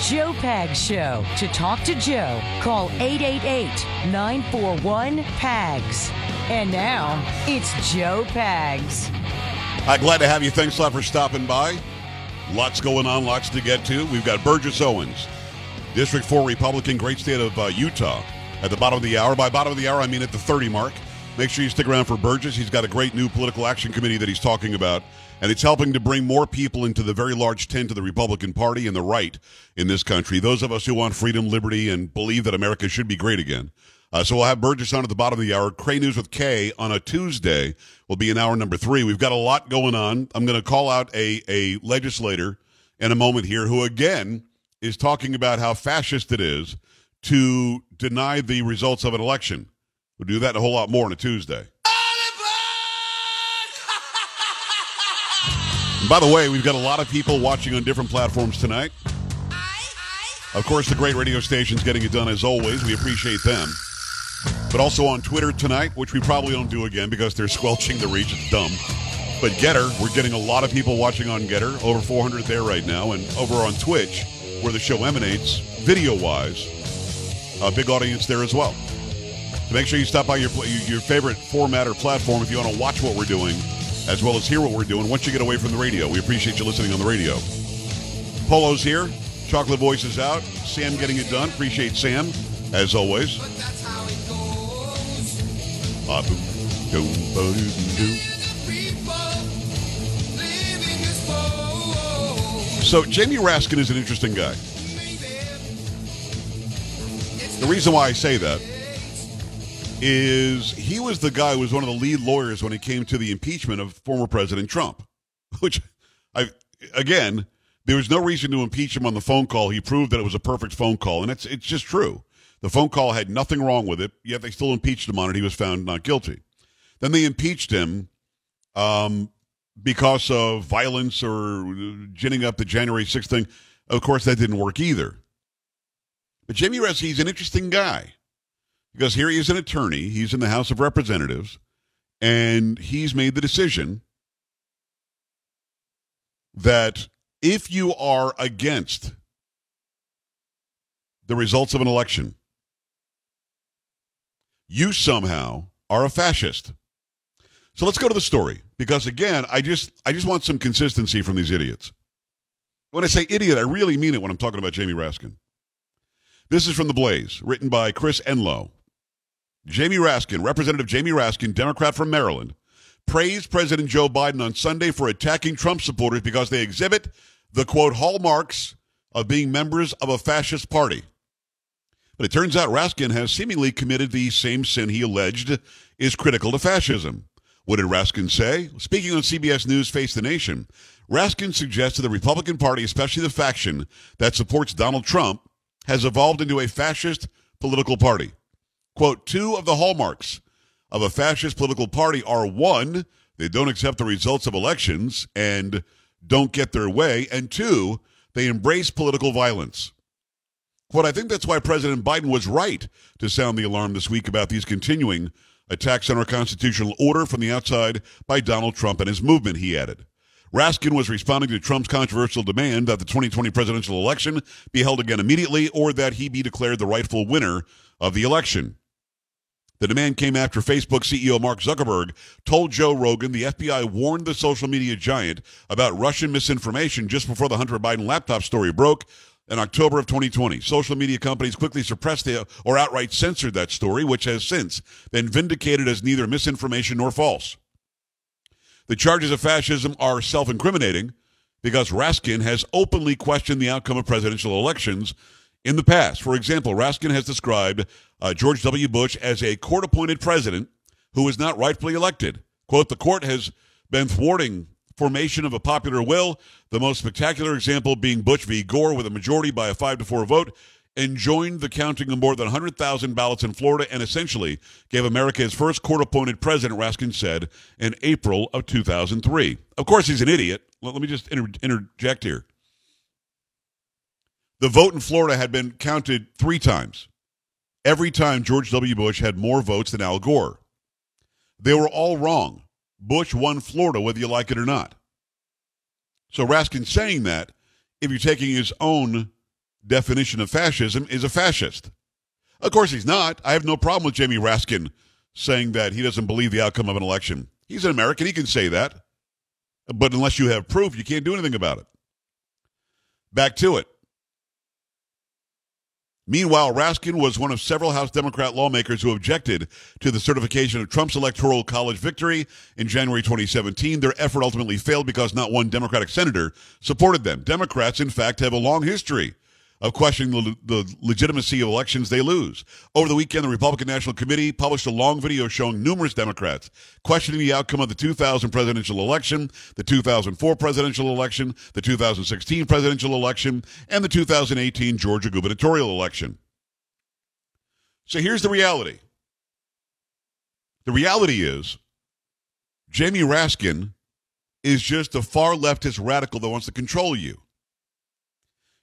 Joe Pags Show. To talk to Joe, call 888 941 PAGS. And now, it's Joe Pags. Uh, glad to have you. Thanks a lot for stopping by. Lots going on, lots to get to. We've got Burgess Owens, District 4 Republican, great state of uh, Utah, at the bottom of the hour. By bottom of the hour, I mean at the 30 mark. Make sure you stick around for Burgess. He's got a great new political action committee that he's talking about and it's helping to bring more people into the very large tent of the Republican Party and the right in this country. Those of us who want freedom, liberty, and believe that America should be great again. Uh, so we'll have Burgess on at the bottom of the hour. Cray News with Kay on a Tuesday will be in hour number three. We've got a lot going on. I'm going to call out a, a legislator in a moment here who, again, is talking about how fascist it is to deny the results of an election. We'll do that a whole lot more on a Tuesday. By the way, we've got a lot of people watching on different platforms tonight. Of course, the great radio station's getting it done as always. We appreciate them. But also on Twitter tonight, which we probably don't do again because they're squelching the reach. It's dumb. But GETTR, we're getting a lot of people watching on GETTR, over 400 there right now, and over on Twitch, where the show emanates, video-wise, a big audience there as well. So make sure you stop by your your favorite format or platform if you want to watch what we're doing as well as hear what we're doing once you get away from the radio. We appreciate you listening on the radio. Polo's here. Chocolate Voice is out. Sam getting it done. Appreciate Sam, as always. So, Jamie Raskin is an interesting guy. The reason why I say that is he was the guy who was one of the lead lawyers when it came to the impeachment of former President Trump, which I again there was no reason to impeach him on the phone call. He proved that it was a perfect phone call, and it's it's just true. The phone call had nothing wrong with it, yet they still impeached him on it. He was found not guilty. Then they impeached him um, because of violence or ginning up the January 6th thing. Of course, that didn't work either. But Jamie Raskin, an interesting guy. Because here he is an attorney, he's in the House of Representatives, and he's made the decision that if you are against the results of an election, you somehow are a fascist. So let's go to the story because again, I just I just want some consistency from these idiots. When I say idiot, I really mean it when I'm talking about Jamie Raskin. This is from The Blaze, written by Chris Enloe. Jamie Raskin, Representative Jamie Raskin, Democrat from Maryland, praised President Joe Biden on Sunday for attacking Trump supporters because they exhibit the quote hallmarks of being members of a fascist party. But it turns out Raskin has seemingly committed the same sin he alleged is critical to fascism. What did Raskin say? Speaking on CBS News Face the Nation, Raskin suggested the Republican Party, especially the faction that supports Donald Trump, has evolved into a fascist political party. Quote, two of the hallmarks of a fascist political party are one, they don't accept the results of elections and don't get their way, and two, they embrace political violence. Quote, I think that's why President Biden was right to sound the alarm this week about these continuing attacks on our constitutional order from the outside by Donald Trump and his movement, he added. Raskin was responding to Trump's controversial demand that the 2020 presidential election be held again immediately or that he be declared the rightful winner of the election. The demand came after Facebook CEO Mark Zuckerberg told Joe Rogan the FBI warned the social media giant about Russian misinformation just before the Hunter Biden laptop story broke in October of 2020. Social media companies quickly suppressed the, or outright censored that story, which has since been vindicated as neither misinformation nor false. The charges of fascism are self incriminating because Raskin has openly questioned the outcome of presidential elections in the past. For example, Raskin has described uh, George W. Bush as a court appointed president who was not rightfully elected. Quote, the court has been thwarting formation of a popular will, the most spectacular example being Bush v. Gore with a majority by a 5 to 4 vote, and joined the counting of more than 100,000 ballots in Florida and essentially gave America his first court appointed president, Raskin said, in April of 2003. Of course, he's an idiot. Let, let me just inter- interject here. The vote in Florida had been counted three times. Every time George W. Bush had more votes than Al Gore. They were all wrong. Bush won Florida, whether you like it or not. So Raskin saying that, if you're taking his own definition of fascism is a fascist. Of course, he's not. I have no problem with Jamie Raskin saying that he doesn't believe the outcome of an election. He's an American. He can say that. But unless you have proof, you can't do anything about it. Back to it. Meanwhile, Raskin was one of several House Democrat lawmakers who objected to the certification of Trump's Electoral College victory in January 2017. Their effort ultimately failed because not one Democratic senator supported them. Democrats, in fact, have a long history of questioning the, the, legitimacy of elections they lose. Over the weekend, the Republican National Committee published a long video showing numerous Democrats questioning the outcome of the 2000 presidential election, the 2004 presidential election, the 2016 presidential election, and the 2018 Georgia gubernatorial election. So here's the reality. The reality is Jamie Raskin is just a far leftist radical that wants to control you.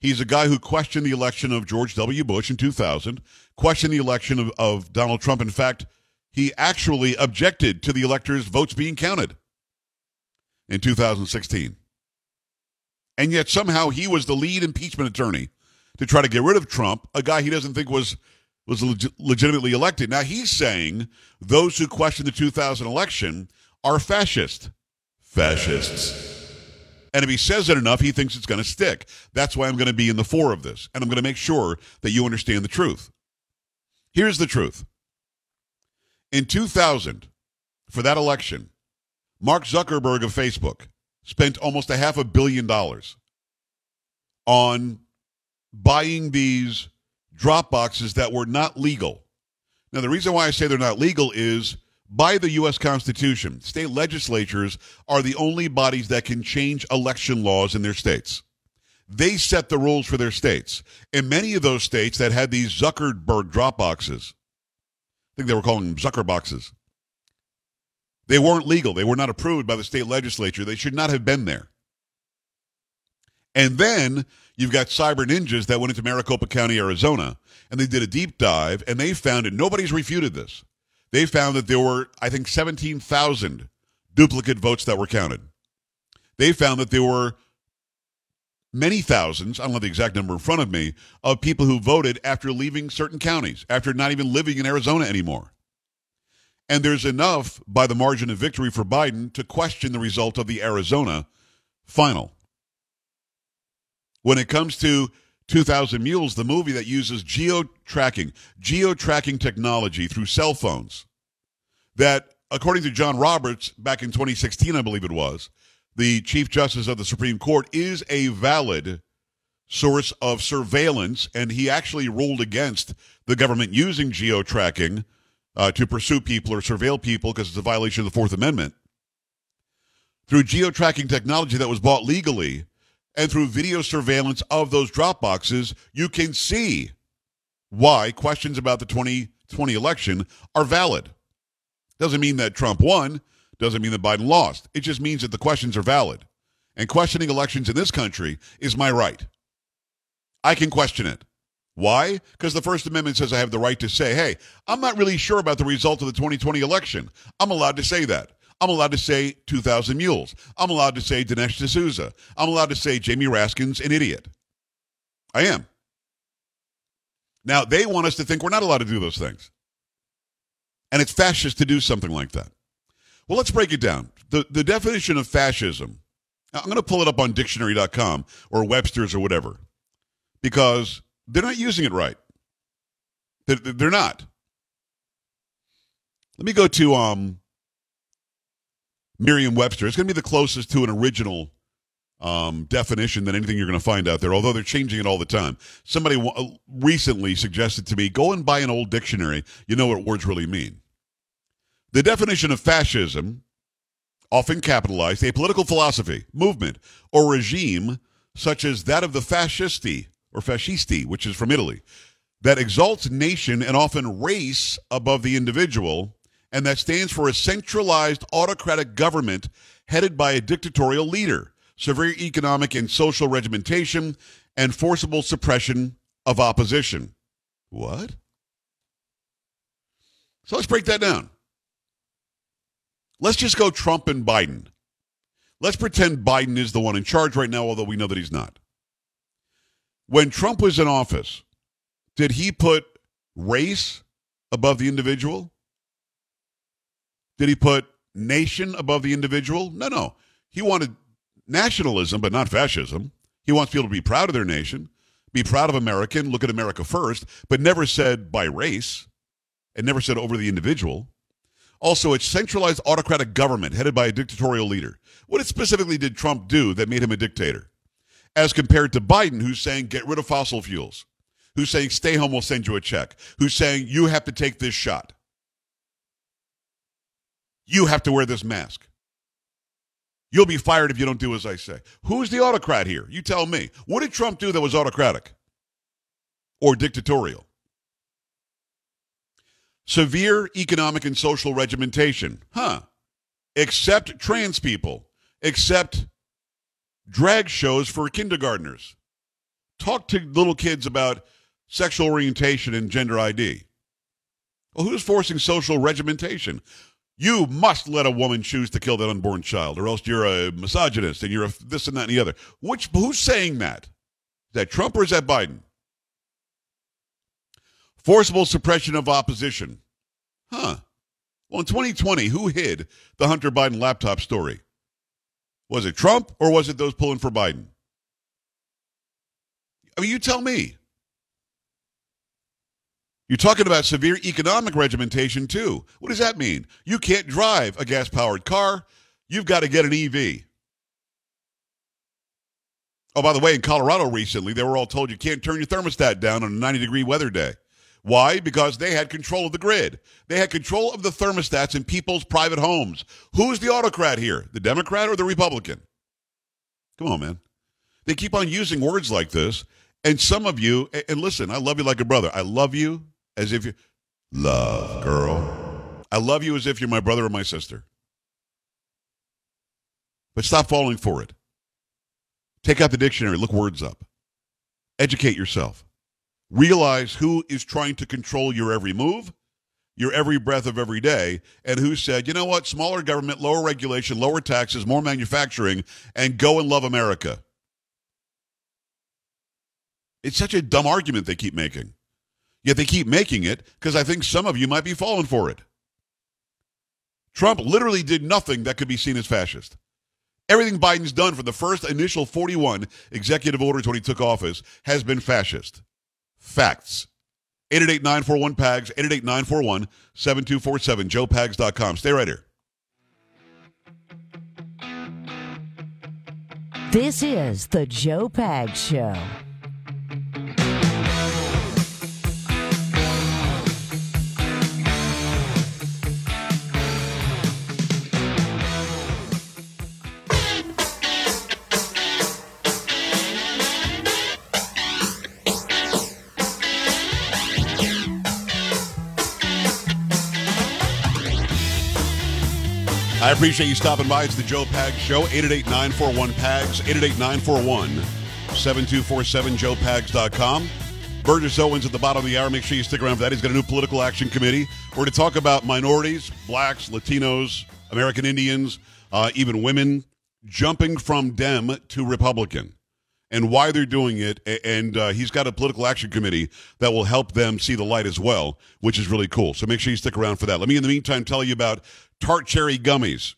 He's a guy who questioned the election of George W. Bush in 2000, questioned the election of, of Donald Trump. In fact, he actually objected to the electors' votes being counted in 2016. And yet somehow he was the lead impeachment attorney to try to get rid of Trump, a guy he doesn't think was was leg- legitimately elected. Now he's saying those who question the 2000 election are fascist. Fascists. And if he says it enough, he thinks it's going to stick. That's why I'm going to be in the fore of this. And I'm going to make sure that you understand the truth. Here's the truth. In 2000, for that election, Mark Zuckerberg of Facebook spent almost a half a billion dollars on buying these drop boxes that were not legal. Now, the reason why I say they're not legal is by the U.S. Constitution, state legislatures are the only bodies that can change election laws in their states. They set the rules for their states. In many of those states that had these Zuckerberg drop boxes, I think they were calling them Zucker boxes, they weren't legal. They were not approved by the state legislature. They should not have been there. And then you've got cyber ninjas that went into Maricopa County, Arizona, and they did a deep dive, and they found it. Nobody's refuted this they found that there were, I think, 17,000 duplicate votes that were counted. They found that there were many thousands, I don't have the exact number in front of me, of people who voted after leaving certain counties, after not even living in Arizona anymore. And there's enough by the margin of victory for Biden to question the result of the Arizona final. When it comes to 2000 Mules, the movie that uses geo tracking, geo tracking technology through cell phones. That, according to John Roberts, back in 2016, I believe it was, the Chief Justice of the Supreme Court, is a valid source of surveillance, and he actually ruled against the government using geo tracking uh, to pursue people or surveil people because it's a violation of the Fourth Amendment. Through geo tracking technology that was bought legally, and through video surveillance of those drop boxes, you can see why questions about the 2020 election are valid. Doesn't mean that Trump won, doesn't mean that Biden lost. It just means that the questions are valid. And questioning elections in this country is my right. I can question it. Why? Because the First Amendment says I have the right to say, hey, I'm not really sure about the result of the 2020 election. I'm allowed to say that. I'm allowed to say 2,000 Mules. I'm allowed to say Dinesh D'Souza. I'm allowed to say Jamie Raskin's an idiot. I am. Now, they want us to think we're not allowed to do those things. And it's fascist to do something like that. Well, let's break it down. The, the definition of fascism, I'm going to pull it up on dictionary.com or Webster's or whatever, because they're not using it right. They're, they're not. Let me go to um, Merriam Webster. It's going to be the closest to an original um, definition than anything you're going to find out there, although they're changing it all the time. Somebody w- uh, recently suggested to me go and buy an old dictionary. You know what words really mean. The definition of fascism, often capitalized, a political philosophy, movement, or regime such as that of the fascisti or fascisti, which is from Italy, that exalts nation and often race above the individual and that stands for a centralized autocratic government headed by a dictatorial leader, severe economic and social regimentation, and forcible suppression of opposition. What? So let's break that down. Let's just go Trump and Biden. Let's pretend Biden is the one in charge right now, although we know that he's not. When Trump was in office, did he put race above the individual? Did he put nation above the individual? No, no. He wanted nationalism, but not fascism. He wants people to be proud of their nation, be proud of American, look at America first, but never said by race and never said over the individual. Also, it's centralized autocratic government headed by a dictatorial leader. What specifically did Trump do that made him a dictator? As compared to Biden, who's saying get rid of fossil fuels, who's saying stay home, we'll send you a check, who's saying you have to take this shot. You have to wear this mask. You'll be fired if you don't do as I say. Who's the autocrat here? You tell me. What did Trump do that was autocratic or dictatorial? Severe economic and social regimentation. Huh. Except trans people. Except drag shows for kindergartners. Talk to little kids about sexual orientation and gender ID. Well, who's forcing social regimentation? You must let a woman choose to kill that unborn child, or else you're a misogynist and you're a this and that and the other. Which who's saying that? Is that Trump or is that Biden? Forcible suppression of opposition. Huh. Well, in 2020, who hid the Hunter Biden laptop story? Was it Trump or was it those pulling for Biden? I mean, you tell me. You're talking about severe economic regimentation, too. What does that mean? You can't drive a gas powered car. You've got to get an EV. Oh, by the way, in Colorado recently, they were all told you can't turn your thermostat down on a 90 degree weather day. Why? Because they had control of the grid. They had control of the thermostats in people's private homes. Who's the autocrat here? The Democrat or the Republican? Come on, man. They keep on using words like this. And some of you, and listen, I love you like a brother. I love you as if you love, girl. I love you as if you're my brother or my sister. But stop falling for it. Take out the dictionary, look words up. Educate yourself. Realize who is trying to control your every move, your every breath of every day, and who said, you know what, smaller government, lower regulation, lower taxes, more manufacturing, and go and love America. It's such a dumb argument they keep making. Yet they keep making it because I think some of you might be falling for it. Trump literally did nothing that could be seen as fascist. Everything Biden's done for the first initial 41 executive orders when he took office has been fascist. Facts. 888-941-PAGS, 888-941-7247, joepags.com. Stay right here. This is the Joe Pags Show. I appreciate you stopping by. It's the Joe Pags Show, 888-941-PAGS, 888-941-7247, joepags.com. Burgess Owens at the bottom of the hour. Make sure you stick around for that. He's got a new political action committee. We're going to talk about minorities, blacks, Latinos, American Indians, uh, even women jumping from Dem to Republican and why they're doing it. And uh, he's got a political action committee that will help them see the light as well, which is really cool. So make sure you stick around for that. Let me, in the meantime, tell you about tart cherry gummies.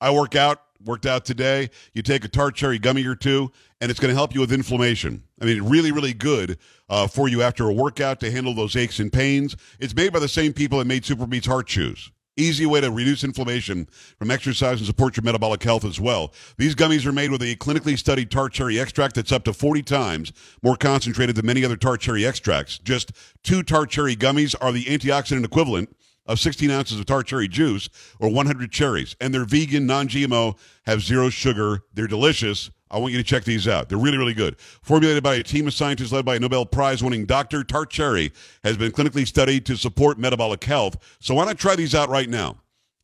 I work out, worked out today. You take a tart cherry gummy or two, and it's going to help you with inflammation. I mean, really, really good uh, for you after a workout to handle those aches and pains. It's made by the same people that made SuperBeets Heart Chews. Easy way to reduce inflammation from exercise and support your metabolic health as well. These gummies are made with a clinically studied tart cherry extract that's up to 40 times more concentrated than many other tart cherry extracts. Just two tart cherry gummies are the antioxidant equivalent of 16 ounces of tart cherry juice or 100 cherries. And they're vegan, non GMO, have zero sugar. They're delicious. I want you to check these out. They're really, really good. Formulated by a team of scientists led by a Nobel Prize winning doctor, Tart Cherry has been clinically studied to support metabolic health. So why not try these out right now?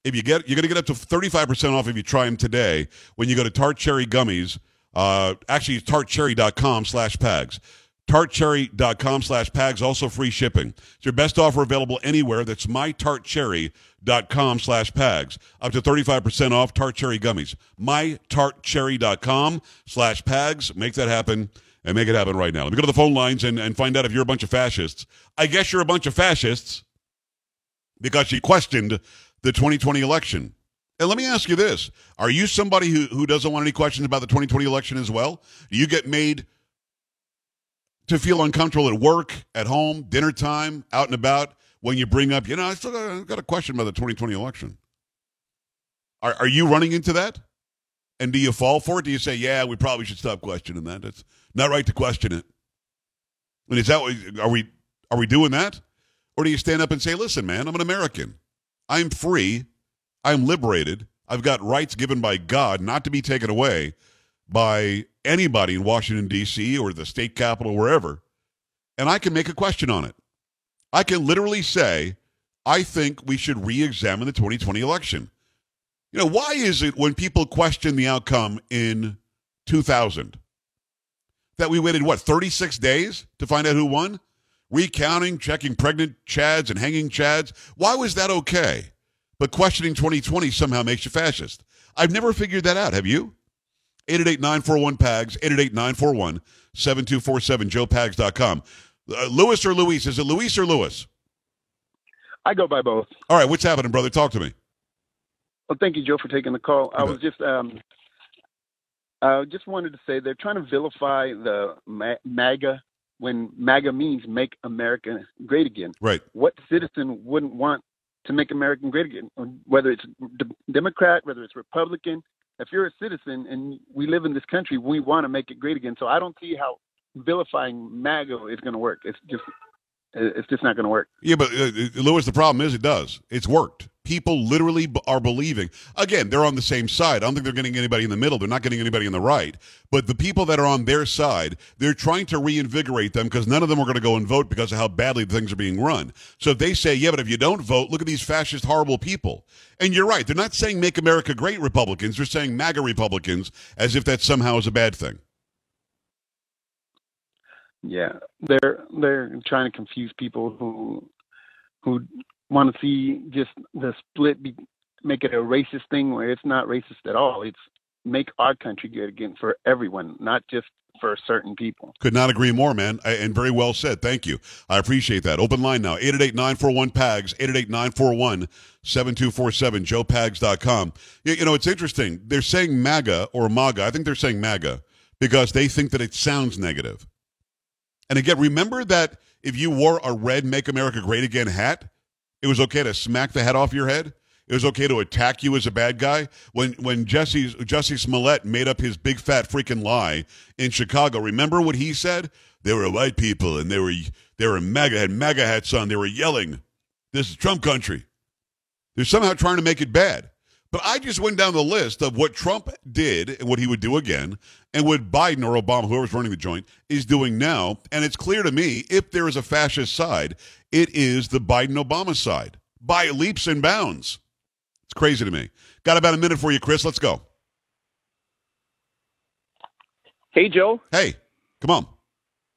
If you get, you're going to get up to 35% off if you try them today when you go to Tart Cherry Gummies. Uh, actually, tartcherry.com slash pags tartcherry.com slash pags also free shipping it's your best offer available anywhere that's mytartcherry.com slash pags up to 35% off tart cherry gummies mytartcherry.com slash pags make that happen and make it happen right now. Let me go to the phone lines and, and find out if you're a bunch of fascists. I guess you're a bunch of fascists because you questioned the 2020 election. And let me ask you this Are you somebody who, who doesn't want any questions about the 2020 election as well? Do you get made to feel uncomfortable at work, at home, dinner time, out and about when you bring up, you know, I still got, got a question about the 2020 election? Are, are you running into that? And do you fall for it? Do you say, yeah, we probably should stop questioning that? It's not right to question it. And is that are we are we doing that? Or do you stand up and say, listen, man, I'm an American. I'm free. I'm liberated. I've got rights given by God not to be taken away by anybody in Washington, D.C. or the state capitol, wherever. And I can make a question on it. I can literally say, I think we should re examine the 2020 election. You know, why is it when people question the outcome in 2000 that we waited, what, 36 days to find out who won? Recounting, checking pregnant Chads and hanging Chads. Why was that okay? But questioning 2020 somehow makes you fascist. I've never figured that out. Have you? 888-941-PAGS, 888-941-7247, joepags.com. Uh, Lewis or Luis? Is it Luis or Lewis? I go by both. All right, what's happening, brother? Talk to me. Well, thank you, Joe, for taking the call. I was just um, I just wanted to say they're trying to vilify the MAGA when MAGA means make America great again. Right. What citizen wouldn't want to make America great again? Whether it's Democrat, whether it's Republican, if you're a citizen and we live in this country, we want to make it great again. So I don't see how vilifying MAGA is going to work. It's just it's just not going to work. Yeah, but uh, Lewis, the problem is it does. It's worked. People literally b- are believing. Again, they're on the same side. I don't think they're getting anybody in the middle. They're not getting anybody in the right. But the people that are on their side, they're trying to reinvigorate them because none of them are going to go and vote because of how badly things are being run. So they say, yeah, but if you don't vote, look at these fascist, horrible people. And you're right. They're not saying make America great Republicans. They're saying MAGA Republicans as if that somehow is a bad thing. Yeah, they're they're trying to confuse people who who want to see just the split be, make it a racist thing where it's not racist at all. It's make our country good again for everyone, not just for certain people. Could not agree more, man. And very well said. Thank you. I appreciate that. Open line now 888 941 PAGS, 888 941 7247, joepags.com. You know, it's interesting. They're saying MAGA or MAGA. I think they're saying MAGA because they think that it sounds negative. And again, remember that if you wore a red Make America Great Again hat, it was okay to smack the head off your head. It was okay to attack you as a bad guy. When when Jesse Jesse Smollett made up his big fat freaking lie in Chicago, remember what he said? They were white people and they were they were MAGA had MAGA hats on. They were yelling, "This is Trump country." They're somehow trying to make it bad. But I just went down the list of what Trump did and what he would do again, and what Biden or Obama, whoever's running the joint, is doing now. And it's clear to me if there is a fascist side, it is the Biden Obama side by leaps and bounds. It's crazy to me. Got about a minute for you, Chris. Let's go. Hey, Joe. Hey, come on.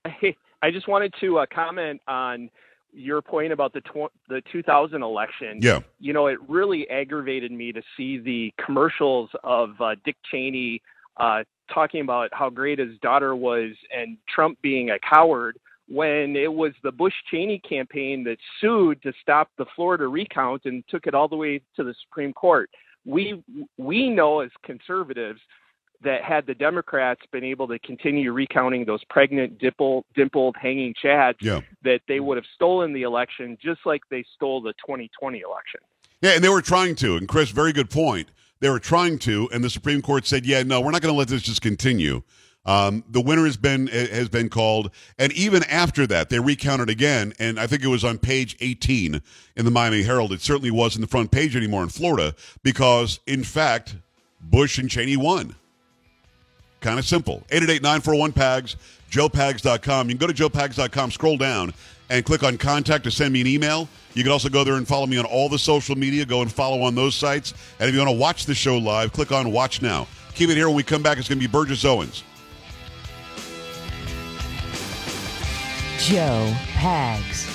Hey, I just wanted to uh, comment on your point about the tw- the 2000 election, yeah, you know, it really aggravated me to see the commercials of uh, Dick Cheney uh, talking about how great his daughter was and Trump being a coward when it was the Bush Cheney campaign that sued to stop the Florida recount and took it all the way to the Supreme Court. We we know as conservatives that had the Democrats been able to continue recounting those pregnant, dimpled, dimpled hanging chads, yeah. that they would have stolen the election just like they stole the 2020 election. Yeah, and they were trying to. And Chris, very good point. They were trying to, and the Supreme Court said, "Yeah, no, we're not going to let this just continue." Um, the winner has been has been called, and even after that, they recounted again. And I think it was on page 18 in the Miami Herald. It certainly wasn't the front page anymore in Florida because, in fact, Bush and Cheney won. Kind of simple. 888-941-PAGS, joepags.com. You can go to joepags.com, scroll down, and click on contact to send me an email. You can also go there and follow me on all the social media. Go and follow on those sites. And if you want to watch the show live, click on Watch Now. Keep it here. When we come back, it's going to be Burgess Owens. Joe Pags.